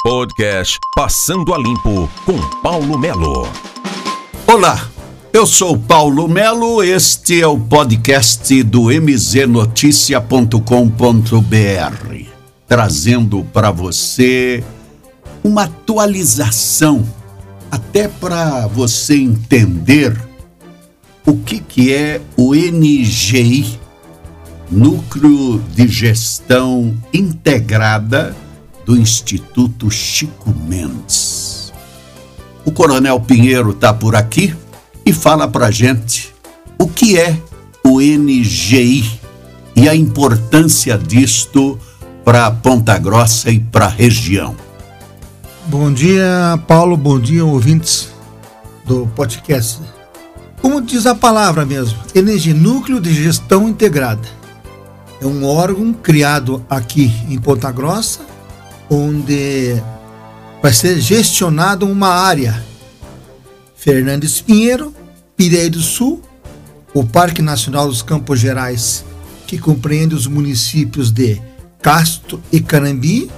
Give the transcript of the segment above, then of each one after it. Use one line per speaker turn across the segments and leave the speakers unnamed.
Podcast Passando a Limpo com Paulo Melo.
Olá, eu sou Paulo Melo, este é o podcast do mznoticia.com.br, trazendo para você uma atualização, até para você entender o que, que é o NGI, Núcleo de Gestão Integrada do Instituto Chico Mendes. O Coronel Pinheiro está por aqui e fala para gente o que é o NGI e a importância disto para Ponta Grossa e para a região.
Bom dia, Paulo. Bom dia, ouvintes do podcast. Como diz a palavra mesmo, Energia Núcleo de Gestão Integrada. É um órgão criado aqui em Ponta Grossa onde vai ser gestionado uma área. Fernandes Pinheiro, Pirei do Sul, o Parque Nacional dos Campos Gerais, que compreende os municípios de Castro e Canambi,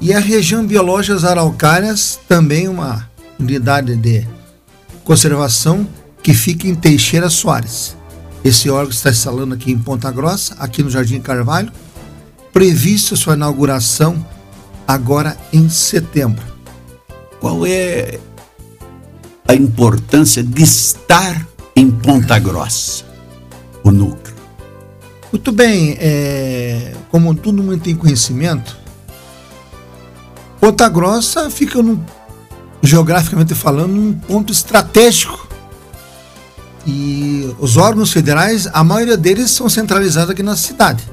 e a região biológica Araucárias, também uma unidade de conservação que fica em Teixeira Soares. Esse órgão está instalando aqui em Ponta Grossa, aqui no Jardim Carvalho, previsto sua inauguração agora em setembro.
Qual é a importância de estar em Ponta Grossa, o núcleo?
Muito bem, é, como todo mundo tem conhecimento, Ponta Grossa fica, geograficamente falando, num ponto estratégico. E os órgãos federais, a maioria deles são centralizados aqui na cidade.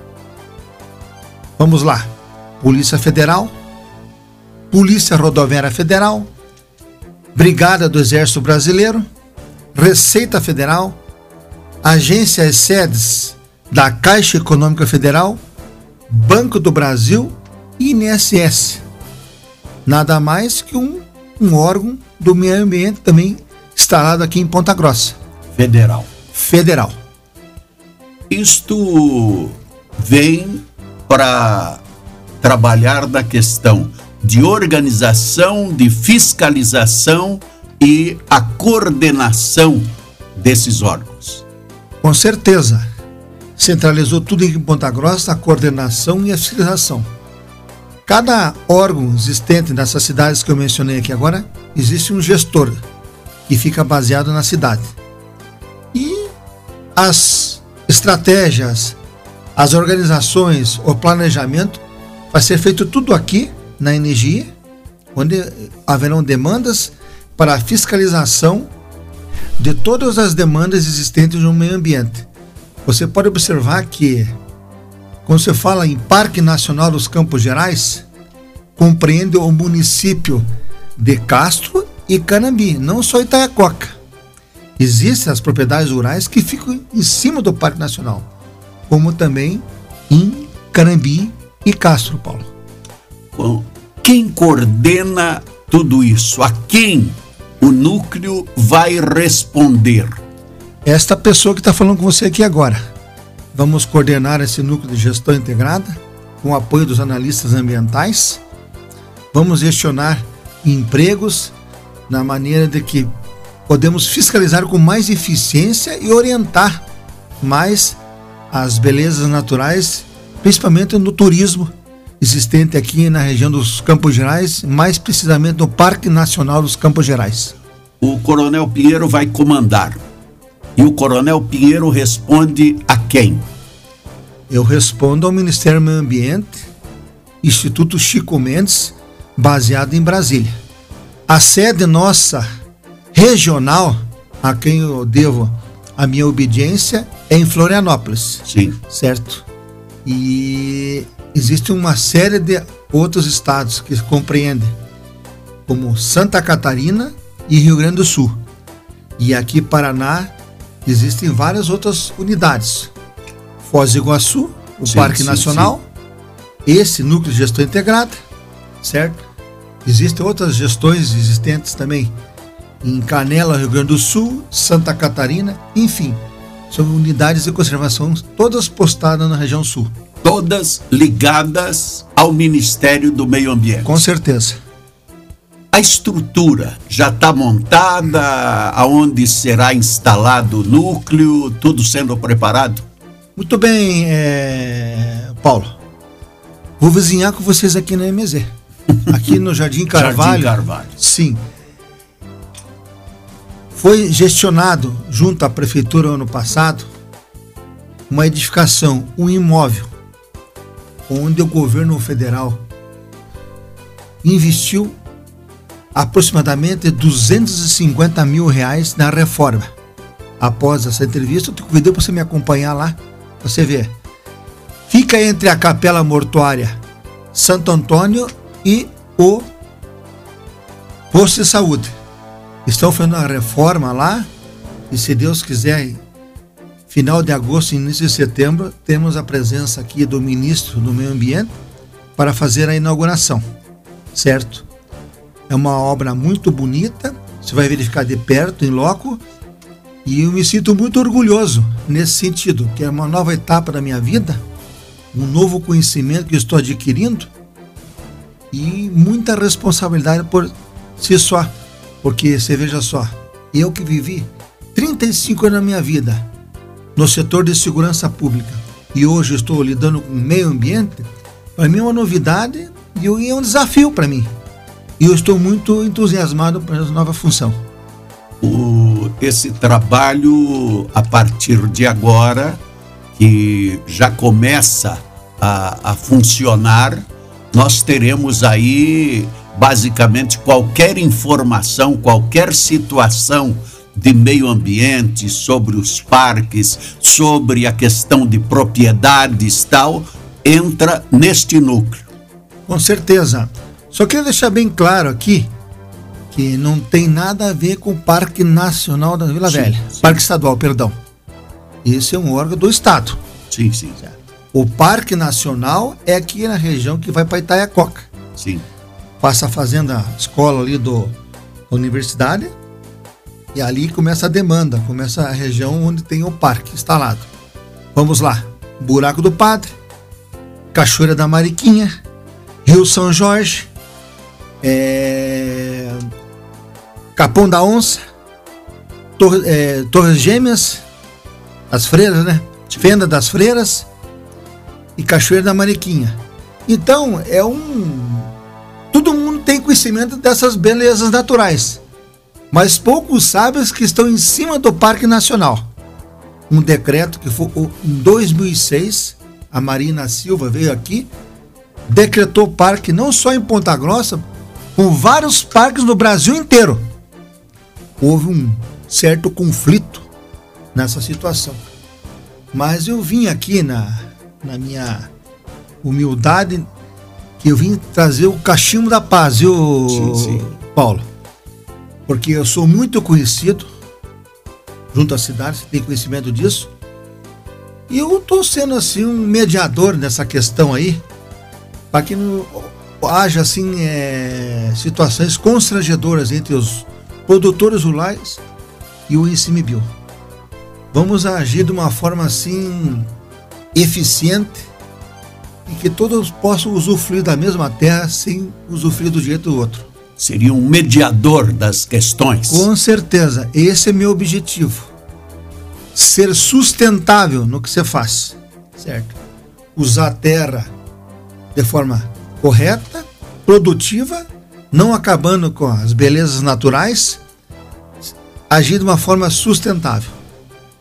Vamos lá: Polícia Federal, Polícia Rodoviária Federal, Brigada do Exército Brasileiro, Receita Federal, agências sedes da Caixa Econômica Federal, Banco do Brasil e INSS. Nada mais que um, um órgão do meio ambiente também instalado aqui em Ponta Grossa.
Federal.
Federal.
Isto vem para trabalhar na questão de organização, de fiscalização e a coordenação desses órgãos.
Com certeza. Centralizou tudo em Ponta Grossa, a coordenação e a fiscalização. Cada órgão existente nessas cidades que eu mencionei aqui agora, existe um gestor que fica baseado na cidade. E as estratégias, as organizações, o planejamento vai ser feito tudo aqui na energia, onde haverão demandas para a fiscalização de todas as demandas existentes no meio ambiente. Você pode observar que, quando você fala em Parque Nacional dos Campos Gerais, compreende o município de Castro e Canambi, não só Itaiacoca. Existem as propriedades rurais que ficam em cima do Parque Nacional, como também em Canambi e Castro, Paulo.
Quem coordena tudo isso? A quem o núcleo vai responder?
Esta pessoa que está falando com você aqui agora. Vamos coordenar esse núcleo de gestão integrada com o apoio dos analistas ambientais. Vamos gestionar empregos na maneira de que podemos fiscalizar com mais eficiência e orientar mais as belezas naturais, principalmente no turismo existente aqui na região dos Campos Gerais, mais precisamente no Parque Nacional dos Campos Gerais.
O Coronel Pinheiro vai comandar. E o Coronel Pinheiro responde a quem?
Eu respondo ao Ministério do Meio Ambiente, Instituto Chico Mendes, baseado em Brasília. A sede nossa regional, a quem eu devo a minha obediência, é em Florianópolis.
Sim.
Certo? E existe uma série de outros estados que compreendem, como Santa Catarina e Rio Grande do Sul. E aqui Paraná existem várias outras unidades. Foz do Iguaçu, o sim, Parque sim, Nacional, sim. esse núcleo de gestão integrada, certo? Existem outras gestões existentes também em Canela, Rio Grande do Sul, Santa Catarina, enfim, são unidades de conservação todas postadas na região sul.
Todas ligadas ao Ministério do Meio Ambiente.
Com certeza.
A estrutura já está montada, aonde será instalado o núcleo, tudo sendo preparado?
Muito bem, é... Paulo. Vou vizinhar com vocês aqui na MZ. Aqui no Jardim Carvalho.
Jardim Carvalho.
Sim. Foi gestionado junto à prefeitura ano passado uma edificação, um imóvel, onde o governo federal investiu aproximadamente 250 mil reais na reforma. Após essa entrevista, eu te convidei para você me acompanhar lá, para você ver. Fica entre a capela mortuária Santo Antônio e o posto de saúde. Estão fazendo uma reforma lá e se Deus quiser, final de agosto, início de setembro, temos a presença aqui do ministro do Meio Ambiente para fazer a inauguração, certo? É uma obra muito bonita, você vai verificar de perto, em loco, e eu me sinto muito orgulhoso nesse sentido, que é uma nova etapa da minha vida, um novo conhecimento que estou adquirindo e muita responsabilidade por si só, porque você veja só, eu que vivi 35 anos da minha vida no setor de segurança pública e hoje estou lidando com o meio ambiente, para mim é uma novidade e é um desafio para mim. E eu estou muito entusiasmado para essa nova função.
O, esse trabalho, a partir de agora, que já começa a, a funcionar, nós teremos aí basicamente qualquer informação, qualquer situação de meio ambiente, sobre os parques, sobre a questão de propriedades tal, entra neste núcleo.
Com certeza. Só queria deixar bem claro aqui que não tem nada a ver com o Parque Nacional da Vila sim, Velha. Sim. Parque Estadual, perdão. Esse é um órgão do Estado.
Sim, sim.
O Parque Nacional é aqui na região que vai para Itaiacoca.
Sim.
Passa a fazenda, a escola ali do da universidade, e ali começa a demanda, começa a região onde tem o parque instalado. Vamos lá. Buraco do Padre, Cachoeira da Mariquinha, Rio São Jorge, é... Capão da Onça, Torre, é, Torres Gêmeas, as Freiras, né? Fenda das Freiras e Cachoeira da Mariquinha. Então, é um. Todo mundo tem conhecimento dessas belezas naturais, mas poucos sabem que estão em cima do Parque Nacional. Um decreto que foi em 2006, a Marina Silva veio aqui, decretou parque não só em Ponta Grossa, com vários parques no Brasil inteiro. Houve um certo conflito nessa situação. Mas eu vim aqui na, na minha humildade que eu vim trazer o cachimbo da paz, viu, sim, sim. Paulo? Porque eu sou muito conhecido junto à cidade, você tem conhecimento disso. E eu estou sendo assim um mediador nessa questão aí, para que não haja assim é, situações constrangedoras entre os produtores rurais e o ICMBio. Vamos agir de uma forma assim eficiente e que todos possam usufruir da mesma terra sem usufruir do jeito do outro.
Seria um mediador das questões.
Com certeza, esse é meu objetivo. Ser sustentável no que você faz, certo? Usar a terra de forma correta, produtiva, não acabando com as belezas naturais, agir de uma forma sustentável.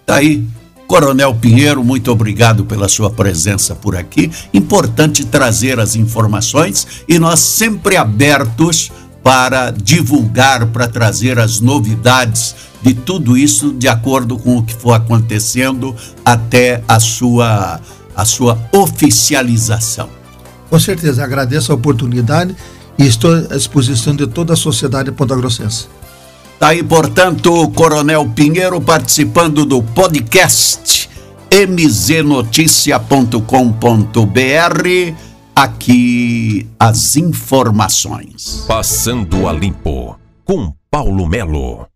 Tá aí, Coronel Pinheiro, muito obrigado pela sua presença por aqui. Importante trazer as informações e nós sempre abertos para divulgar, para trazer as novidades de tudo isso de acordo com o que for acontecendo até a sua a sua oficialização.
Com certeza, agradeço a oportunidade e estou à disposição de toda a sociedade pontagrossense.
Tá aí, portanto, o Coronel Pinheiro participando do podcast mznoticia.com.br. Aqui as informações.
Passando a limpo com Paulo Melo.